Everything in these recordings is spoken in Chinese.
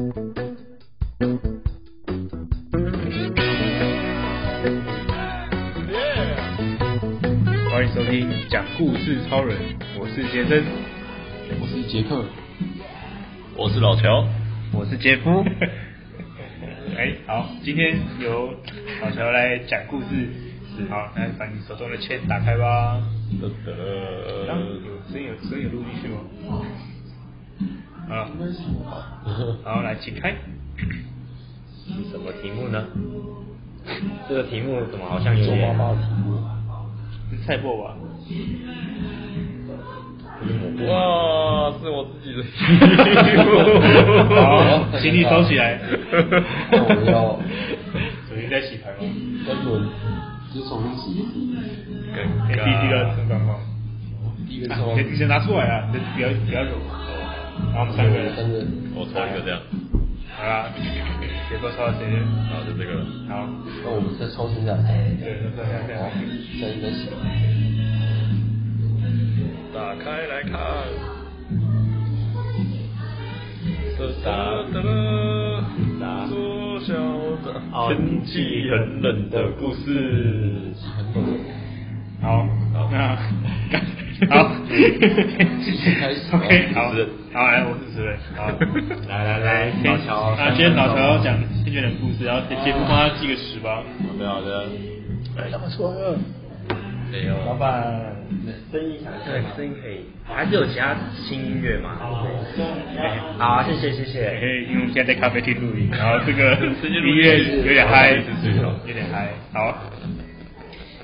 欢迎收听讲故事超人，我是杰森，我是杰克，我是老乔，我是杰夫。哎，好，今天由老乔来讲故事。是，好，那把你手中的签打开吧。有声音有声音有录进去吗？好，好，来，请开。是什么题目呢？这个题目怎么好像有点？菜脯吧。哇，是我自己的。好，行李收起来。那我们要昨天在洗牌吗？单轮，就重新洗。给第一个陈光光。第一个陈光光。你先拿出来啊！你不要不要揉。然后我们三个人。三个人。我抽一个这样。好啦，结果抽到谁？好，就这个了。好，那我们再抽剩下来。对，那剩下来。再再洗。打开来看。哒哒哒哒。缩小的。天气很冷的故事。好，那 OK，好。好，来，我是石瑞。好，来来来，老乔。那今天老乔要讲天气的故事，然后杰夫帮他记个十吧。好的好的。哎，老板出来了。没有。老板，声音响对，声音可以。还是有其他新音乐吗？好，谢谢谢谢。因为我们现在在咖啡厅录音，然后这个音乐有点嗨，有点嗨。好。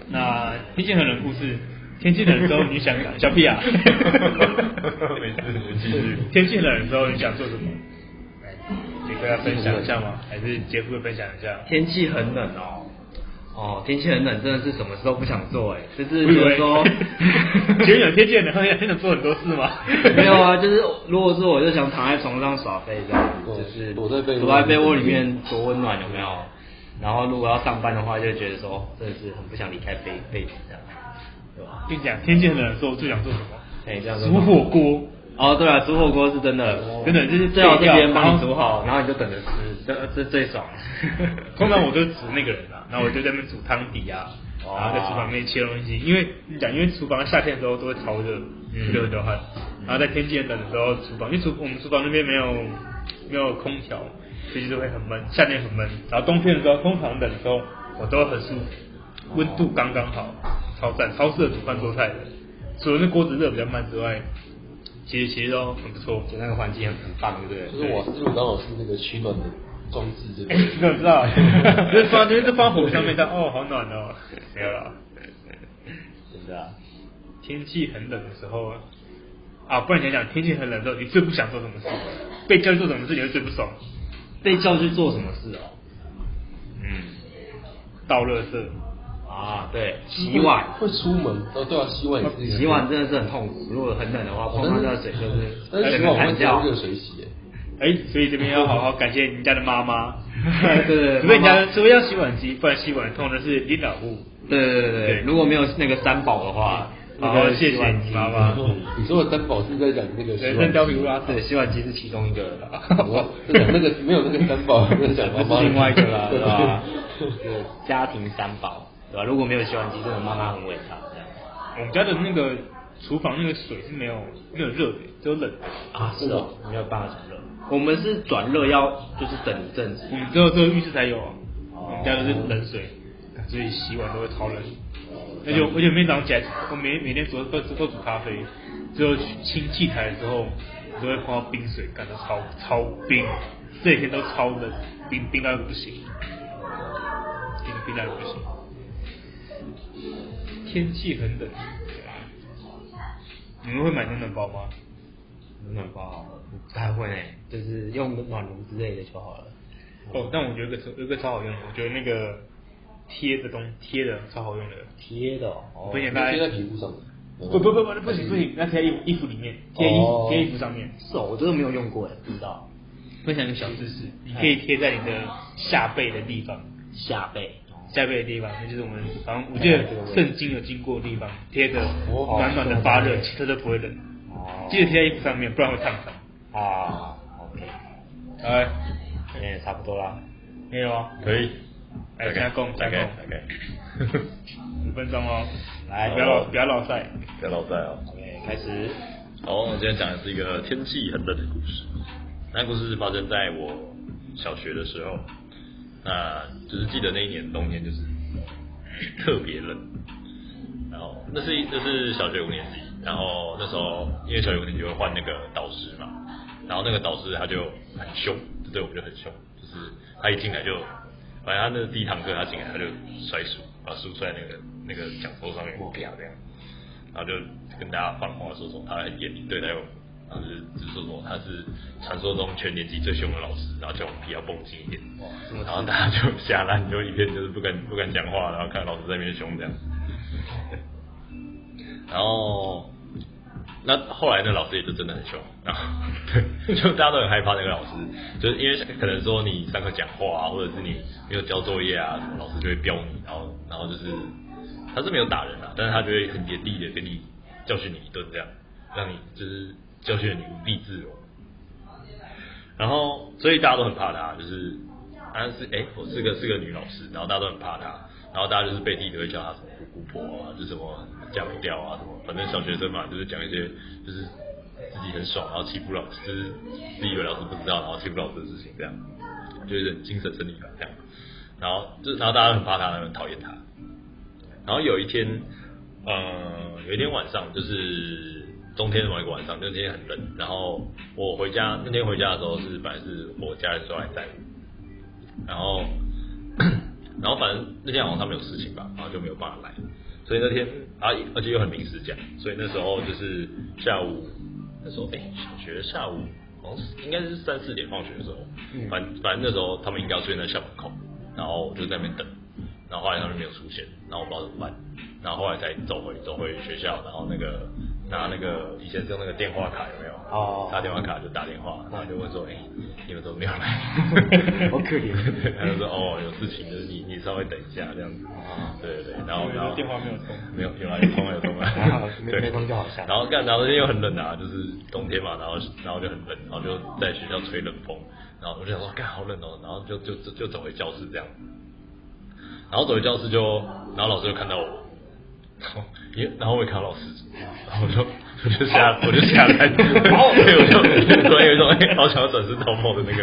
那天气很冷故事。天气冷的时候你想小屁啊？没事，继续。天气冷的时候你想做什么？杰克要分享一下吗？还是杰夫会分享一下？天气很冷哦。哦，天气很冷，真的是什么事都不想做哎，就是比如说，觉得有天气冷，很想很想做很多事吗？没有啊，就是如果说我就想躺在床上耍废这样子，就是躲在被躲在被窝里面多温暖有没有？然后如果要上班的话，就觉得说真的是很不想离开被被子这样。跟你讲，天气很冷的时候最想做什么？哎，这样煮火锅。哦，对啊，煮火锅是真的，真的就是最好是别人帮你煮好，然后你就等着吃，这这最爽。通常我都是煮那个人啊，然后我就在那边煮汤底啊，然后在厨房里面切东西。因为你讲，因为厨房夏天的时候都会超热，流很多汗。然后在天气很冷的时候，厨房因为厨我们厨房那边没有没有空调，所以就会很闷，夏天很闷。然后冬天的时候，通常冷的时候，我都很舒服，温度刚刚好。超赞，超适合煮饭做菜的。除了那锅子热比较慢之外，其实其实都很不错，就那个环境很很棒，对不对？就是瓦斯炉刚好是那个取暖的装置，对不对？你怎么知道？就是放，就是放火上面，但哦，好暖哦。没有了。真的啊。天气很冷的时候啊，不然想想天气很冷的时候，你最不想做什么事？被叫去做什么事，你会最不爽？被叫去做什么事哦？嗯，倒垃圾。啊，对，洗碗会出门哦，对啊，洗碗也是。洗碗真的是很痛苦，如果很冷的话，碰到热水就是。但是洗碗我们要热水洗诶。哎，所以这边要好好感谢人家的妈妈。对对对。除非人家，除非要洗碗机，不然洗碗痛的是领导户。对对对对。如果没有那个三宝的话，好好谢谢你妈妈。你说的三宝是在讲那个。人参貂皮乌拉，对，洗碗机是其中一个。我讲那个没有那个三宝，那是另外一个啦，对吧？家庭三宝。对吧？如果没有洗碗机，真的妈妈很伟大。这样，我们家的那个厨房那个水是没有没有热的，只有冷的啊。是哦，没有办法转热。我们是转热要就是等一阵子。我们只有只有浴室才有啊。我们家都是冷水，所以洗碗都会超冷。而且而且每天早上起来，我每每天煮都都煮咖啡，最后清器台的时候，我都会碰到冰水，感到超超冰。这几天都超冷，冰冰到不行，冰冰到不行。天气很冷，你们会买暖暖包吗？暖暖包不太会，就是用暖炉之类的就好了。哦，但我觉得有个有个超好用的，我觉得那个贴的东贴的超好用的。贴的，不行，贴在皮肤上。不不不不不行不行，那贴在衣服衣服里面，贴衣贴衣服上面。是哦，我真的没有用过哎，不知道。分享一个小知识，你可以贴在你的下背的地方。下背。下背的地方，那就是我们，好像我记得圣经有经过的地方，贴着暖暖的发热，骑车都不会冷。记得贴在衣服上面，不然会烫伤。啊，OK。哎，也差不多啦，可以了吗？可以。哎，加工，加工，大概。五分钟哦，来，不要老，不要老晒，不要老晒哦。OK，开始。好，我今天讲的是一个天气很冷的故事。那故事是发生在我小学的时候，那就是记得那一年冬天就是特别冷。然后那是那是小学五年级，然后那时候因为小学五年级会换那个导师嘛，然后那个导师他就很凶，就对我们就很凶，就是他一进来就。反正他那第一堂课，他进来他就摔书，把书摔在那个那个讲桌上面，然后就跟大家放话说说他很严对待我，后就是就是说说他是传说中全年级最凶的老师，然后叫我们皮要绷紧一点，哇然后大家就吓烂，就一片就是不敢不敢讲话，然后看老师在那边凶这样，然后。那后来那老师也就真的很凶，然后对，就大家都很害怕那个老师，就是因为可能说你上课讲话啊，或者是你没有交作业啊，什么老师就会飙你，然后然后就是他是没有打人啊，但是他就会很严厉的跟你教训你一顿这样，让你就是教训你无地自容。然后所以大家都很怕他，就是好像是哎，我是个是个女老师，然后大家都很怕他，然后大家就是背地里会叫他什么姑姑婆啊，就什么。嫁不掉啊，什么？反正小学生嘛，就是讲一些，就是自己很爽，然后欺负老师，就是自以为老师不知道，然后欺负老师的事情，这样，就是精神胜利法这样。然后就是，然后大家很怕他，很讨厌他。然后有一天，呃，有一天晚上，就是冬天的某一个晚上，那天很冷。然后我回家，那天回家的时候是本来是我家人说来载我，然后，然后反正那天好像他们有事情吧，然后就没有办法来。所以那天啊，而且又很临时讲，所以那时候就是下午，那时候哎、欸，小学下午好像是应该是三四点放学的时候，反反正那时候他们应该要出现在校门口，然后我就在那边等，然后后来他们没有出现，然后我不知道怎么办，然后后来才走回走回学校，然后那个拿那个以前是用那个电话卡有没有？哦，插电话卡就打电话，然后就问说，哎、欸，你们都没有来？好可怜。他就说，哦，有事情，就是你你稍微等一下这样子。啊，对对对，然后然后电话没有通，没有有 啊，有通了有通了。对，没通就好笑。然后干，然后那天又很冷啊，就是冬天嘛，然后然后就很冷，然后就在学校吹冷风，然后我就想说，干好冷哦，然后就就就就走回教室这样，然后走回教室就，然后老师就看到我，然后也，然后我也看到老师，我就。我就下，我就下来，然后对，我就突然有一种哎，好想要转身逃跑的那个，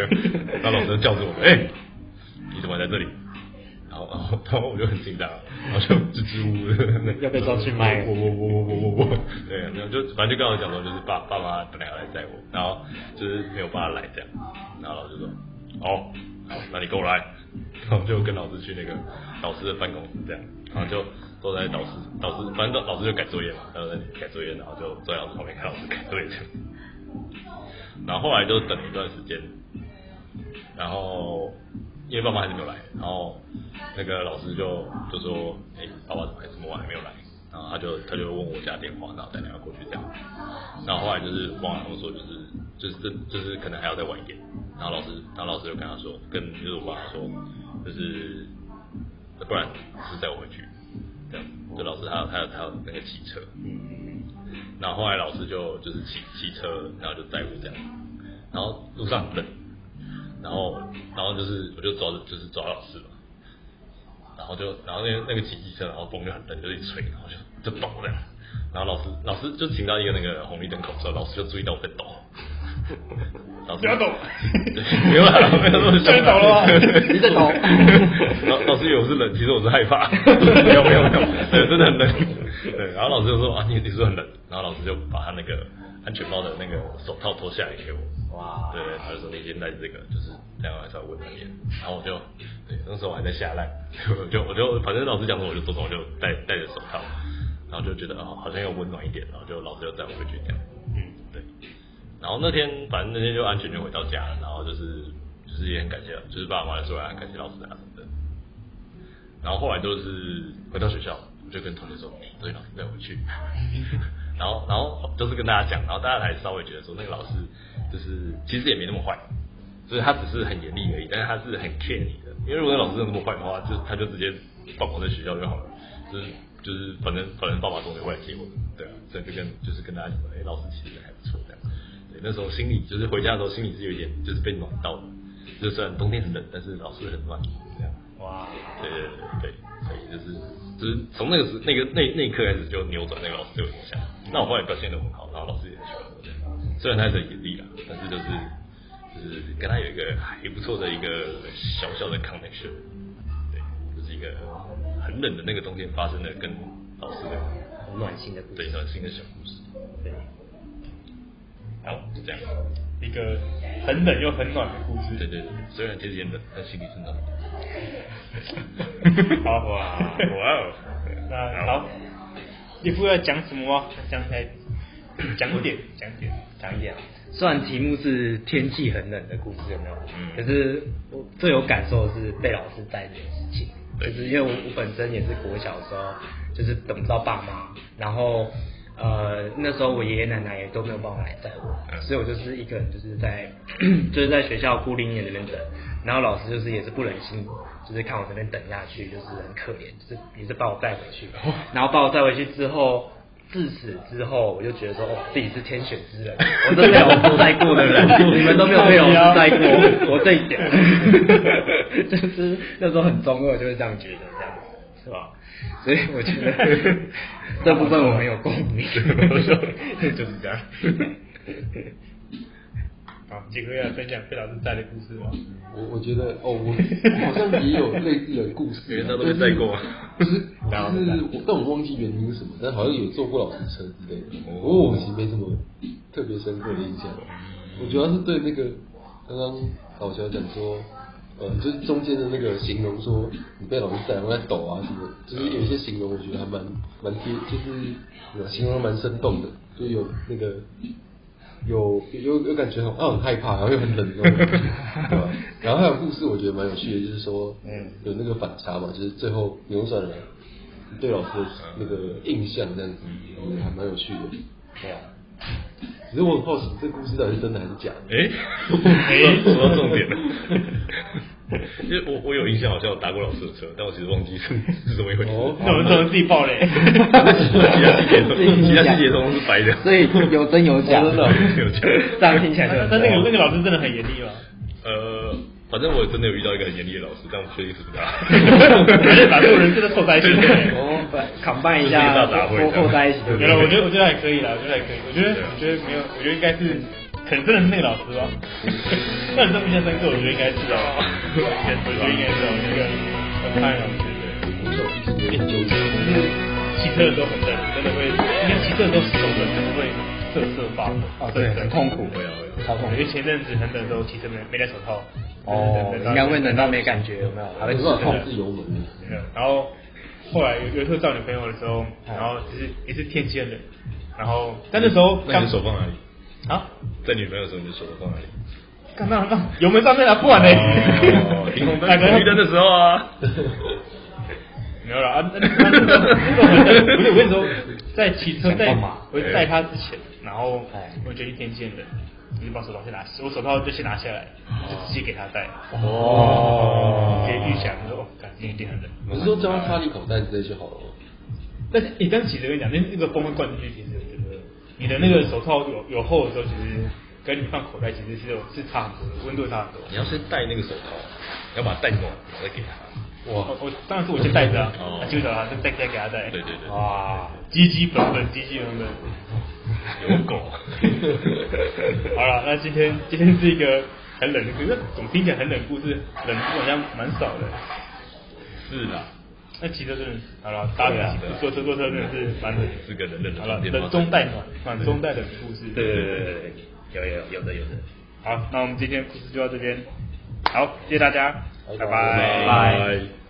然后老师就叫住我，哎，你怎么在这里？然后，然后，然后我就很紧张，然后就支支吾吾的，要被抓去卖，我我我我我我我，对，然后就反正就刚刚讲到，就是爸爸妈本来要来载我，然后就是没有办法来这样，然后老师说，哦，好，那你跟我来，然后就跟老师去那个老师的办公室这样，然后就。坐在导师，导师反正导师就改作业嘛，然后在改作业，然后就坐在老师旁边看老师改作业这样。然后后来就等了一段时间，然后因为爸妈还是没有来，然后那个老师就就说，哎、爸爸怎么还这么晚还没有来？然后他就他就问我家电话，然后打电话过去这样。然后后来就是忘了他们说，就是就是这就是可能还要再晚一点。然后老师然后老师就跟他说，跟就是我爸说，就是不然是带我回去。就老师他有他有他有那个骑车，嗯，然后后来老师就就是骑骑车，然后就载我这样，然后路上很冷，然后然后就是我就找就是抓老师嘛，然后就然后那个那个骑机车，然后风就很冷，就一吹，然后就就抖这样，然后老师老师就停到一个那个红绿灯口之后，老师就注意到我在抖。老师不要抖，没有啦，没有那么在抖了吗？你在抖。老老师以为我是冷，其实我是害怕。没有没有没有，对，真的很冷。对，然后老师就说啊，你你是不是很冷？然后老师就把他那个安全帽的那个手套脱下来给我。哇。对，他就说你先戴这个，就是这样还是要温暖点。然后我就，对，那时候我还在下烂，我就我就反正老师讲什么我就做什么，我就戴戴着手套，然后就觉得哦好像要温暖一点，然后就老师又带我回去。然后那天，反正那天就安全就回到家了，然后就是就是也很感谢，就是爸爸妈妈说啊感谢老师啊什么的。然后后来就是回到学校，我就跟同学说，对，老师带我去。然后然后就是跟大家讲，然后大家还稍微觉得说那个老师就是其实也没那么坏，就是他只是很严厉而已，但是他是很 care 你的。因为如果那老师真的那么坏的话，就他就直接放我在学校就好了，就是就是反正反正爸爸终于会来接我，对啊，所以就跟就是跟大家说，哎，老师其实还不错这样。那时候心里就是回家的时候心里是有一点就是被暖到的，就虽然冬天很冷，但是老师很暖，这样。哇。对对对对，所以就是就是从那个时那个那那一刻开始就扭转那个老师对我影响。那我后来表现的很好，然后老师也很喜欢我。虽然他是很严厉啦，但是就是就是跟他有一个还不错的一个小小的 connection。对，就是一个很冷的那个冬天发生的跟老师的很暖心的故事，对暖心的小故事。对。好，就这样，一个很冷又很暖的故事。对对对，虽然天气冷，但心里是暖。好哇哇哦，那好，你不要讲什么吗？讲来讲点，讲点，讲一点。虽然题目是天气很冷的故事，有没有？嗯。可是我最有感受的是被老师带这件事情，就是因为我我本身也是国小的时候，就是等不到爸妈，然后。呃，那时候我爷爷奶奶也都没有办法来载我，所以我就是一个人，就是在 就是在学校孤零零那边等，然后老师就是也是不忍心，就是看我这边等下去，就是很可怜，就是也是把我带回去，然后把我带回去之后，自此之后我就觉得说，哦，自己是天选之人，我真的有带过的人，你们都没有被老师带过，我这一点，就是那时候很中二，就是这样觉得，这样子是吧？所以我觉得这部分我没有共鸣，就是这样。好，杰哥要分享费老师带的故事吗？我我觉得哦，我好像也有类似的故事，别人都没带过。就是就是，我但我忘记原因是什么，但好像有坐过老师车之类的。不过我其实没什么特别深刻的印象。我主要是对那个刚刚老乔讲说。呃，就是中间的那个形容说你被老师带，然后在抖啊什么，就是有一些形容我觉得还蛮蛮贴，就是形容蛮生动的，就有那个有有有感觉很啊很害怕，然后又很冷那种感觉，对吧？然后还有故事，我觉得蛮有趣的，就是说嗯有那个反差嘛，就是最后扭转了对老师的那个印象这样子，我觉得还蛮有趣的，对啊。其实我很好奇，这故事到底是真的还是假的？哎，哎，说到重点了。因为我我有印象，好像有搭过老师的车，但我其实忘记是是 怎么一回事。那我们只能自己爆嘞。其他细节都，其他细节都是白的。所以有真有假，真的有假。这样听起来就……但那个那个老师真的很严厉吗？呃，反正我真的有遇到一个很严厉的老师，但我确定是不是他？反正把所有人真的凑在一起。哦，扛办一下，凑在一起。对了，我觉得我觉得还可以啦，我觉得还可以。我觉得我觉得没有，我觉得应该是。可能真的是那个老师吧，那你这么印象深刻，我觉得应该是哦，我觉得应该是哦，那个很派老师，对，对，就是骑车的时候很冷，真的会，因为骑车的时候手冷，真的会瑟瑟发抖，哦，对，很痛苦，会啊会啊，超痛苦，因为前阵子很冷的时候骑车没没戴手套，哦，应该会冷到没感觉，有没有？还会控制油门，然后后来有有一次找女朋友的时候，然后其实也是天气很冷，然后但那时候，那你手放哪里？啊，在女朋友的时候，你的手放哪里？干嘛？那油门上面啊，不玩呢。哦，停红灯、红绿灯的时候啊。没有了啊，那那那那不是我跟你说，在骑车在我带他之前，然后我决定天气冷，你就把手套先拿，我手套就先拿下来，就直接给他戴。哦。直接预想说，哦，感觉一定很冷。不是说叫他插你口袋之类就好了吗？但是你刚骑着跟你讲，那那个风会灌进去，其实。你的那个手套有有厚的时候，其实跟你放口袋其实是有是差很多的，温度差很多。你要先戴那个手套，要把它戴暖，再给他。哇！我当然是我先戴着啊，就找他，就再再给他戴。对对对。哇！基基本本，基基本本。有狗。好了，那今天今天是一个很冷的，可是总听起来很冷故事，冷故事好像蛮少的。是的。那骑车真的好了，搭的坐车坐车真的是蛮冷，是个冷冷的。好了，冷中带暖，暖中带冷的故事。对对对对对，有有有的有的。好，那我们今天故事就到这边。好，谢谢大家，拜拜拜拜。